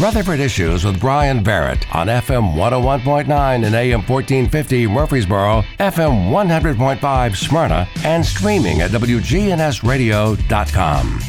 Rutherford Issues with Bryan Barrett on FM 101.9 and AM 1450 Murfreesboro, FM 100.5 Smyrna, and streaming at WGNSradio.com.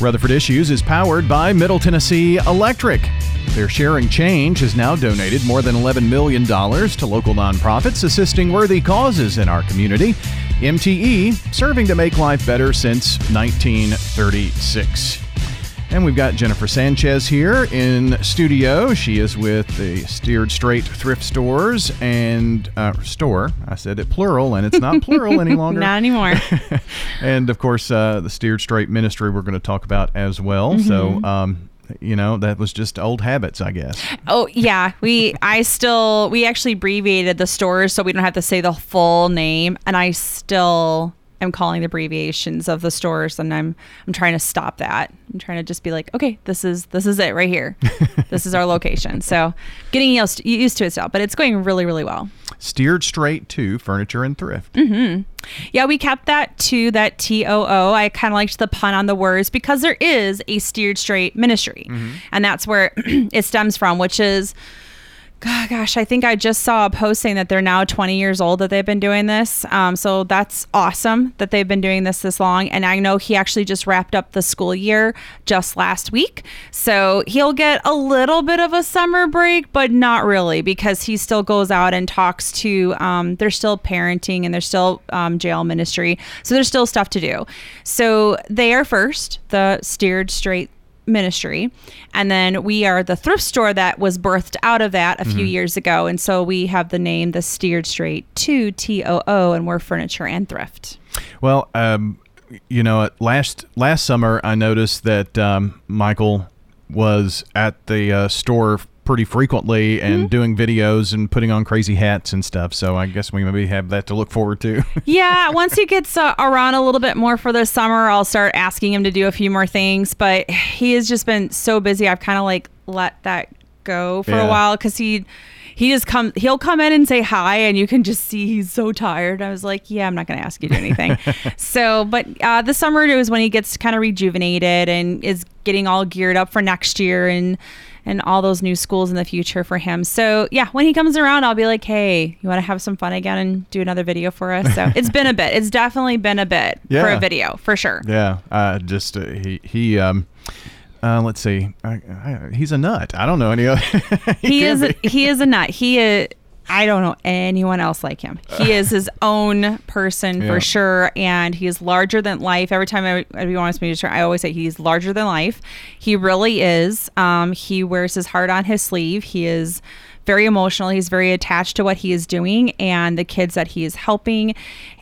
Rutherford Issues is powered by Middle Tennessee Electric. Their Sharing Change has now donated more than $11 million to local nonprofits assisting worthy causes in our community. MTE, serving to make life better since 1936. And we've got Jennifer Sanchez here in studio. She is with the Steered Straight Thrift Stores and uh, store. I said it plural, and it's not plural any longer. Not anymore. and of course, uh, the Steered Straight Ministry we're going to talk about as well. Mm-hmm. So, um, you know, that was just old habits, I guess. Oh yeah, we I still we actually abbreviated the stores so we don't have to say the full name, and I still am calling the abbreviations of the stores, and I'm I'm trying to stop that. I'm trying to just be like, okay, this is this is it right here. this is our location. So getting used used to it still, but it's going really really well. Steered Straight TOO Furniture and Thrift. Mm-hmm. Yeah, we kept that to that T O O. I kind of liked the pun on the words because there is a steered straight ministry, and that's where it stems from, which is. Gosh, I think I just saw a post saying that they're now 20 years old that they've been doing this. Um, so that's awesome that they've been doing this this long. And I know he actually just wrapped up the school year just last week. So he'll get a little bit of a summer break, but not really because he still goes out and talks to, um, they're still parenting and they're still um, jail ministry. So there's still stuff to do. So they are first, the steered straight ministry. And then we are the thrift store that was birthed out of that a few years ago. And so we have the name the steered straight to t-o-o and we're furniture and thrift. Well, um, you know, last last summer I noticed that um, Michael was at the uh, store pretty frequently and Mm-hmm. doing videos and putting on crazy hats and stuff. So I guess we maybe have that to look forward to. yeah once he gets uh, around a little bit more for the summer i'll start asking him to do a few more things but he has just been so busy i've kind of like let that go for Yeah. a while because he he just come he'll come in and say hi and you can just see he's so tired i was like yeah i'm not going to ask you to anything so but uh, the summer is when he gets kind of rejuvenated and is getting all geared up for next year and and all those new schools in the future for him. So yeah, when he comes around, I'll be like, hey, you want to have some fun again and do another video for us? So it's been a bit. It's definitely been a bit for a video for sure. yeah, uh, just uh, he he um. Uh, let's see. I, I, he's a nut. I don't know any other. He can is be. he is a nut. He is. I don't know anyone else like him. He is his own person Yeah. for sure, and he is larger than life. Every time I, everyone wants me to try, I always say he's larger than life. He really is. Um, he wears his heart on his sleeve. He is very emotional. He's very attached to what he is doing and the kids that he is helping,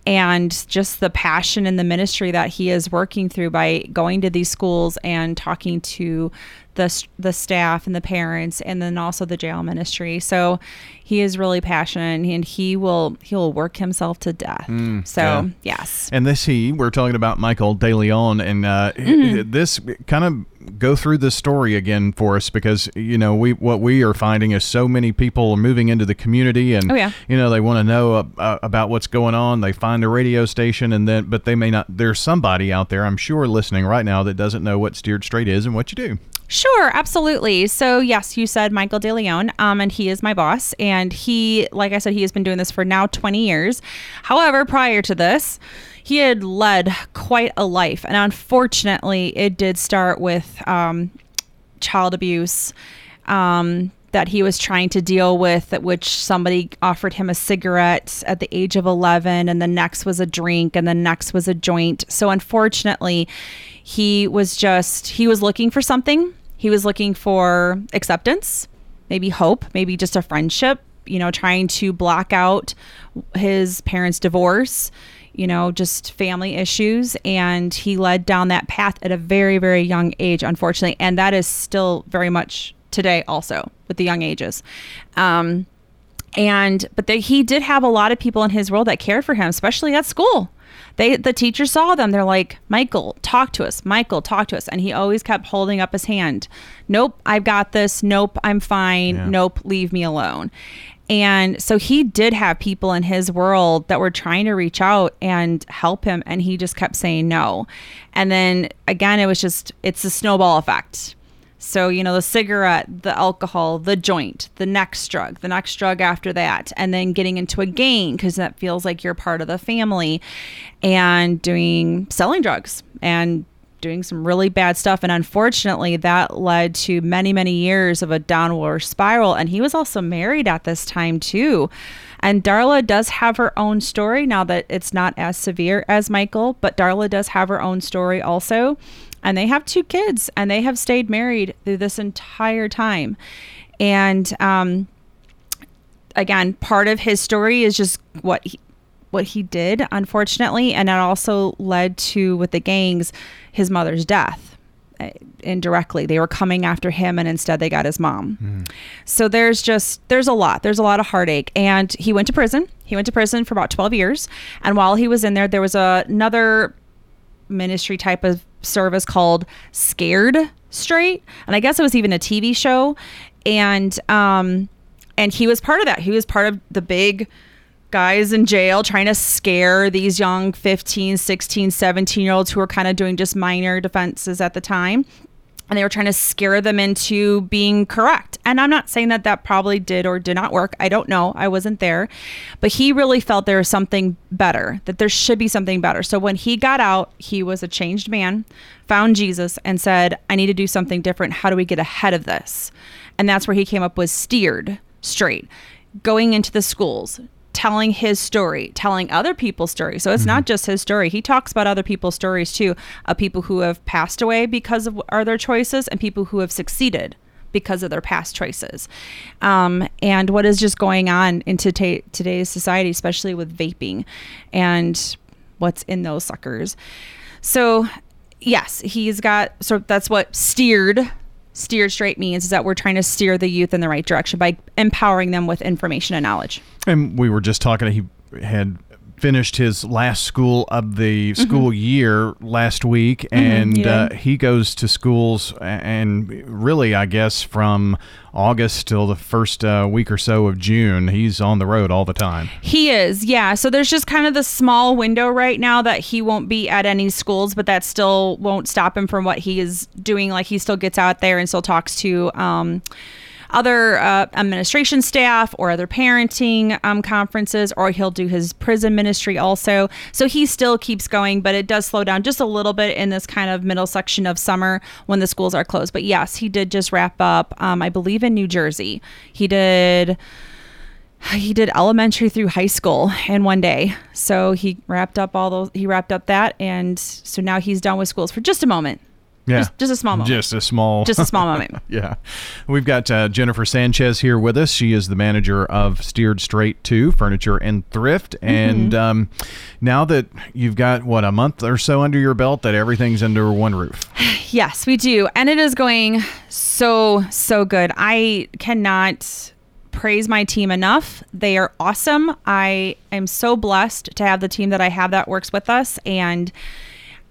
and just the passion and the ministry that he is working through by going to these schools and talking to the the staff and the parents and then also the jail ministry. So he is really passionate and he will he will work himself to death. so yeah. yes. And this he, we're talking about Michael De Leon, and uh, Mm-hmm. this kind of go through the story again for us because you know we what we are finding is so many people are moving into the community, and Oh, yeah. you know they want to know uh, about what's going on. They find a radio station, and then but they may not. There's somebody out there, I'm sure, listening right now that doesn't know what Steered Straight is and what you do. Sure, absolutely. So yes, you said Michael De Leon, um, and he is my boss, and he, like I said, he has been doing this for now 20 years. However, prior to this, he had led quite a life, and unfortunately, it did start with um, child abuse. Um, that he was trying to deal with, at which somebody offered him a cigarette at the age of 11, and the next was a drink, and the next was a joint. So, unfortunately, he was just, he was looking for something. He was looking for acceptance, maybe hope, maybe just a friendship, you know, trying to block out his parents' divorce, you know, just family issues. And he led down that path at a very, very young age, unfortunately. And that is still very much today, also with the young ages. Um, and but he did have a lot of people in his world that cared for him, especially at school. They the teacher saw them. They're like, Michael, talk to us. Michael, talk to us. And he always kept holding up his hand. Nope, I've got this. Nope, I'm fine. Yeah. Nope, leave me alone. And so he did have people in his world that were trying to reach out and help him, and he just kept saying no. And then again, it was just it's a snowball effect. So, you know, the cigarette, the alcohol, the joint, the next drug, the next drug after that, and then getting into a gang because that feels like you're part of the family and doing selling drugs and doing some really bad stuff. And unfortunately, that led to many, many years of a downward spiral. And he was also married at this time, too. And Darla does have her own story now that it's not as severe as Michael, but Darla does have her own story also and they have two kids and they have stayed married through this entire time and um, again part of his story is just what he, what he did unfortunately and it also led to with the gangs his mother's death uh, indirectly. They were coming after him and instead they got his mom. Mm. so there's just there's a lot. There's a lot of heartache. And he went to prison. He went to prison for about 12 years. And while he was in there there was a, another ministry type of service called Scared Straight, and I guess it was even a TV show, and um, and he was part of that. He was part of the big guys in jail trying to scare these young 15 16 17 year olds who were kind of doing just minor defenses at the time and they were trying to scare them into being correct. And I'm not saying that that probably did or did not work. I don't know. I wasn't there. But he really felt there was something better, that there should be something better. So when he got out, he was a changed man, found Jesus, and said, I need to do something different. How do we get ahead of this? And that's where he came up with steered straight, going into the schools, telling his story, telling other people's stories. So it's mm-hmm. not just his story. He talks about other people's stories too, of people who have passed away because of are their choices and people who have succeeded because of their past choices. Um, and what is just going on in today's society, especially with vaping and what's in those suckers. So yes, he's got so that's what steered steered straight means is that we're trying to steer the youth in the right direction by empowering them with information and knowledge. And we were just talking, he had finished his last school of the mm-hmm. school year last week, mm-hmm, and mm-hmm, uh, he goes to schools and really, I guess, from August till the first uh, week or so of June, he's on the road all the time. He is, yeah. So there's just kind of the small window right now that he won't be at any schools, but that still won't stop him from what he is doing. Like he still gets out there and still talks to. Um, other uh, administration staff or other parenting um, conferences, or he'll do his prison ministry also. So he still keeps going, but it does slow down just a little bit in this kind of middle section of summer when the schools are closed. But yes, he did just wrap up, um, I believe, in New Jersey. He did he did elementary through high school in one day. So he wrapped up all those he wrapped up that and so now he's done with schools for just a moment. Yeah. Just, just, a small moment. Just a small. Just a small moment. yeah. We've got uh, Jennifer Sanchez here with us. She is the manager of Steered Straight TOO Furniture and Thrift. Mm-hmm. And um, now that you've got, what, a month or so under your belt, that everything's under one roof. Yes, we do. And it is going so, so good. I cannot praise my team enough. They are awesome. I am so blessed to have the team that I have that works with us. And,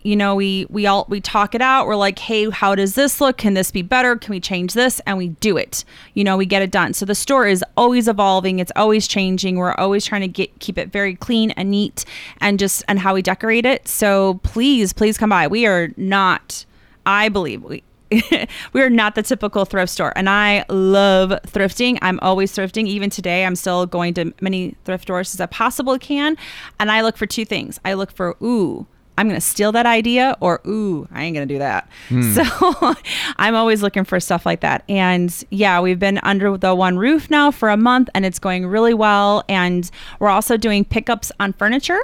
you know we we all we talk it out. We're like hey how does this look? Can this be better? Can we change this? And we do it. You know we get it done. So the store is always evolving. It's always changing. We're always trying to get keep it very clean and neat and just and how we decorate it. So please please come by. We are not i believe we we are not the typical thrift store. And i love thrifting. I'm always thrifting. Even today i'm still going to many thrift stores as i possibly can. And i look for two things. I look for ooh I'm going to steal that idea or ooh, I ain't going to do that. Hmm. So I'm always looking for stuff like that. And yeah, we've been under the one roof now for a month and it's going really well and we're also doing pickups on furniture.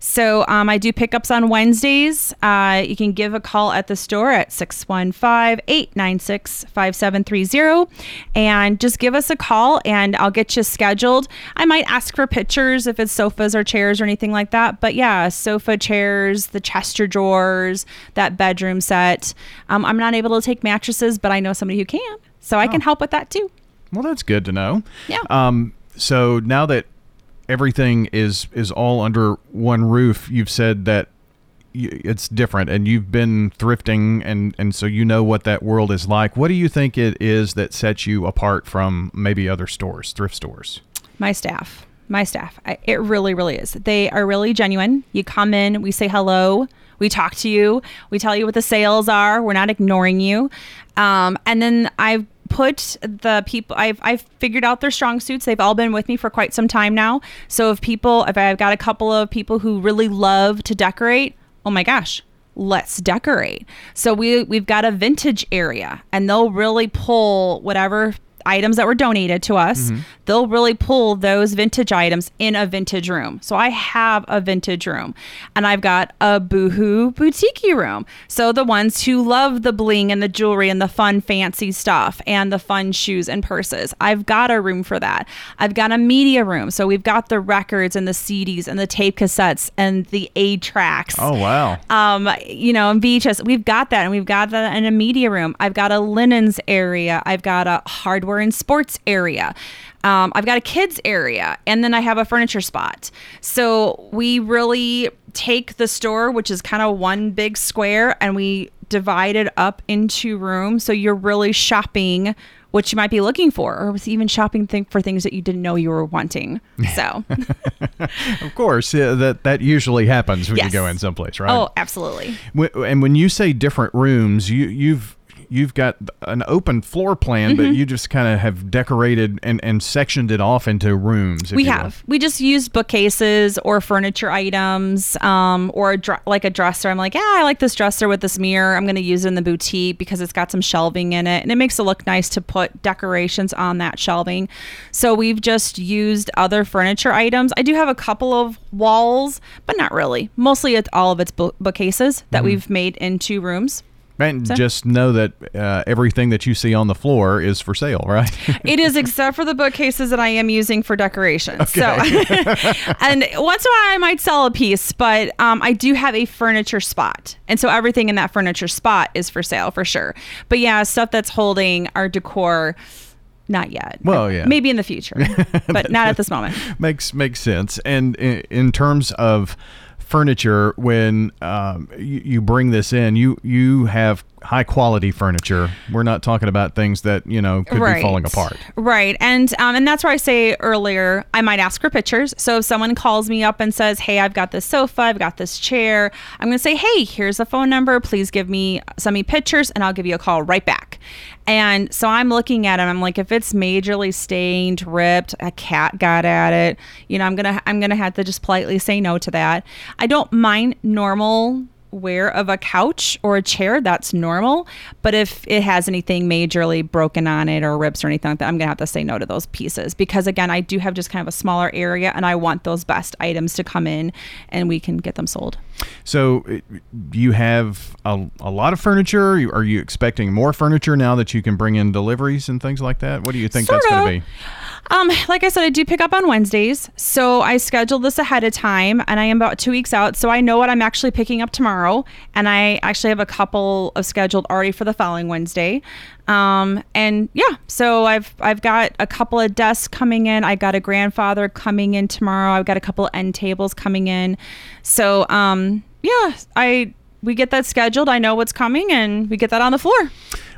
So um, I do pickups on Wednesdays. Uh, you can give a call at the store at 615 896 5730 and just give us a call and I'll get you scheduled. I might ask for pictures if it's sofas or chairs or anything like that. But yeah, sofa chairs, the Chester drawers, that bedroom set. Um, I'm not able to take mattresses, but I know somebody who can. So I oh. can help with that too. Well, that's good to know. Yeah. Um, so now that everything is is all under one roof. You've said that it's different and you've been thrifting and and so you know what that world is like what do you think it is that sets you apart from maybe other stores thrift stores my staff my staff I, it really really is they are really genuine you come in we say hello We talk to you. We tell you what the sales are. We're not ignoring you. Um, and then I've put the people I've I've figured out their strong suits. They've all been with me for quite some time now. So if people if I've got a couple of people who really love to decorate, oh my gosh, let's decorate. So we we've got a vintage area and they'll really pull whatever items that were donated to us, mm-hmm. they'll really pull those vintage items in a vintage room. So I have a vintage room and I've got a boohoo boutique room. So the ones who love the bling and the jewelry and the fun fancy stuff and the fun shoes and purses, I've got a room for that. I've got a media room. So we've got the records and the CDs and the tape cassettes and the A tracks. Oh, wow. Um, you know, and VHS, we've got that and we've got that in a media room. I've got a linens area. I've got a hardware and sports area. Um, I've got a kids area, and then I have a furniture spot. So we really take the store, which is kind of one big square, and we divide it up into rooms. So you're really shopping what you might be looking for, or was even shopping for things that you didn't know you were wanting. So, of course, yeah, that that usually happens when yes. you go in someplace, right? Oh, absolutely. And when you say different rooms, you you've you've got an open floor plan, mm-hmm. but you just kind of have decorated and, and sectioned it off into rooms. We have. Will. We just use bookcases or furniture items um, or a dr- like a dresser. I'm like, yeah, I like this dresser with this mirror. I'm going to use it in the boutique because it's got some shelving in it and it makes it look nice to put decorations on that shelving. So we've just used other furniture items. I do have a couple of walls, but not really. Mostly it's all of its bookcases that mm-hmm. we've made into rooms. And so. just know that uh, everything that you see on the floor is for sale, right? it is, except for the bookcases that I am using for decoration. Okay. So, and once in a while I might sell a piece, but um, I do have a furniture spot, and so everything in that furniture spot is for sale for sure. But yeah, stuff that's holding our decor. Not yet. Well, yeah. Maybe in the future, but not at this moment. Makes makes sense. And in, in terms of furniture when um, you, you, bring this in. You you have high quality furniture. We're not talking about things that you know could right. be falling apart. Right. And um, and that's where i say earlier i might ask for pictures. So if someone calls me up and says hey i've got this sofa i've got this chair i'm going to say hey here's a phone number. Please give me send me pictures and i'll give you a call right back and so I'm looking at it. I'm like, if it's majorly stained, ripped, a cat got at it, you know, I'm gonna I'm gonna have to just politely say no to that. I don't mind normal wear of a couch or a chair, that's normal. But if it has anything majorly broken on it or rips or anything like that, I'm gonna have to say no to those pieces because again, I do have just kind of a smaller area and I want those best items to come in and we can get them sold. So uh, you have a, a lot of furniture. Are you expecting more furniture now that you can bring in deliveries and things like that? What do you think sort that's going to be? Um, like I said, I do pick up on Wednesdays, so I scheduled this ahead of time, and I am about two weeks out, so I know what I'm actually picking up tomorrow, and I actually have a couple of scheduled already for the following Wednesday. Um, and yeah, so I've I've got a couple of desks coming in. I got a grandfather coming in tomorrow. I've got a couple of end tables coming in. So um, yeah, I we get that scheduled. I know what's coming, and we get that on the floor.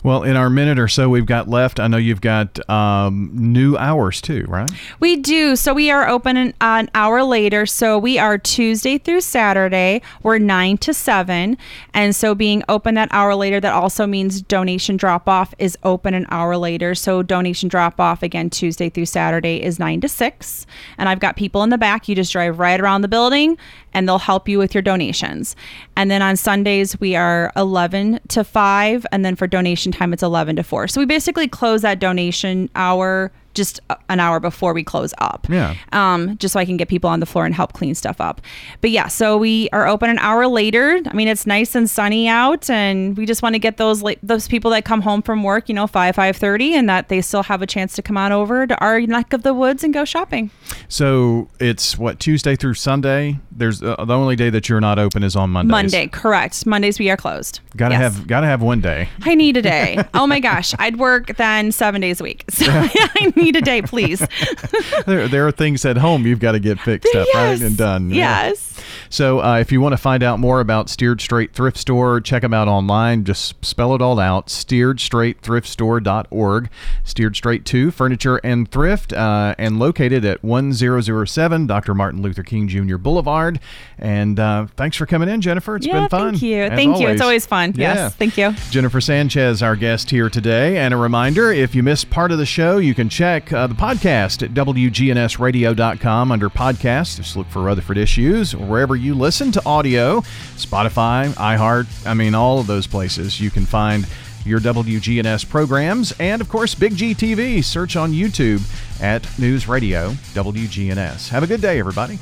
Well, in our minute or so we've got left, I know you've got um, new hours too, right? We do. So we are open an, an, hour later. So we are Tuesday through Saturday. We're 9 to 7. And so being open that hour later, that also means donation drop off is open an hour later. So donation drop off again, Tuesday through Saturday is 9 to 6. And I've got people in the back. You just drive right around the building and they'll help you with your donations. And then on Sundays, we are 11 to 5. And then for donation time, it's 11 to 4. So we basically close that donation hour just an hour before we close up. Yeah. Um, just so I can get people on the floor and help clean stuff up. But yeah, so we are open an hour later. I mean, it's nice and sunny out, and we just want to get those like those people that come home from work, you know, five five thirty, and that they still have a chance to come on over to our neck of the woods and go shopping. So it's what Tuesday through Sunday. There's uh, the only day that you're not open is on Mondays. Monday, correct. Mondays we are closed. Gotta yes. have gotta have one day. I need a day. oh my gosh, I'd work then seven days a week. So I me today, please. there, there are things at home you've got to get fixed up, right? And done. Yeah. Yes. So, uh, if you want to find out more about Steered Straight Thrift Store, check them out online. Just spell it all out steeredstraightthriftstore.org. Steered Straight TOO Furniture and Thrift, uh, and located at 1007 Dr. Martin Luther King Jr. Boulevard. And uh, thanks for coming in, Jennifer. It's yeah, been fun. thank you. Thank you. It's always fun. Yeah. Yes. Thank you. Jennifer Sanchez, our guest here today. And a reminder if you missed part of the show, you can check uh, the podcast at WGNSradio.com under podcasts. Just look for Rutherford Issues wherever you listen to audio Spotify, iHeart, I mean, all of those places. You can find your WGNS programs. And of course, Big G TV. Search on YouTube at News Radio WGNS. Have a good day, everybody.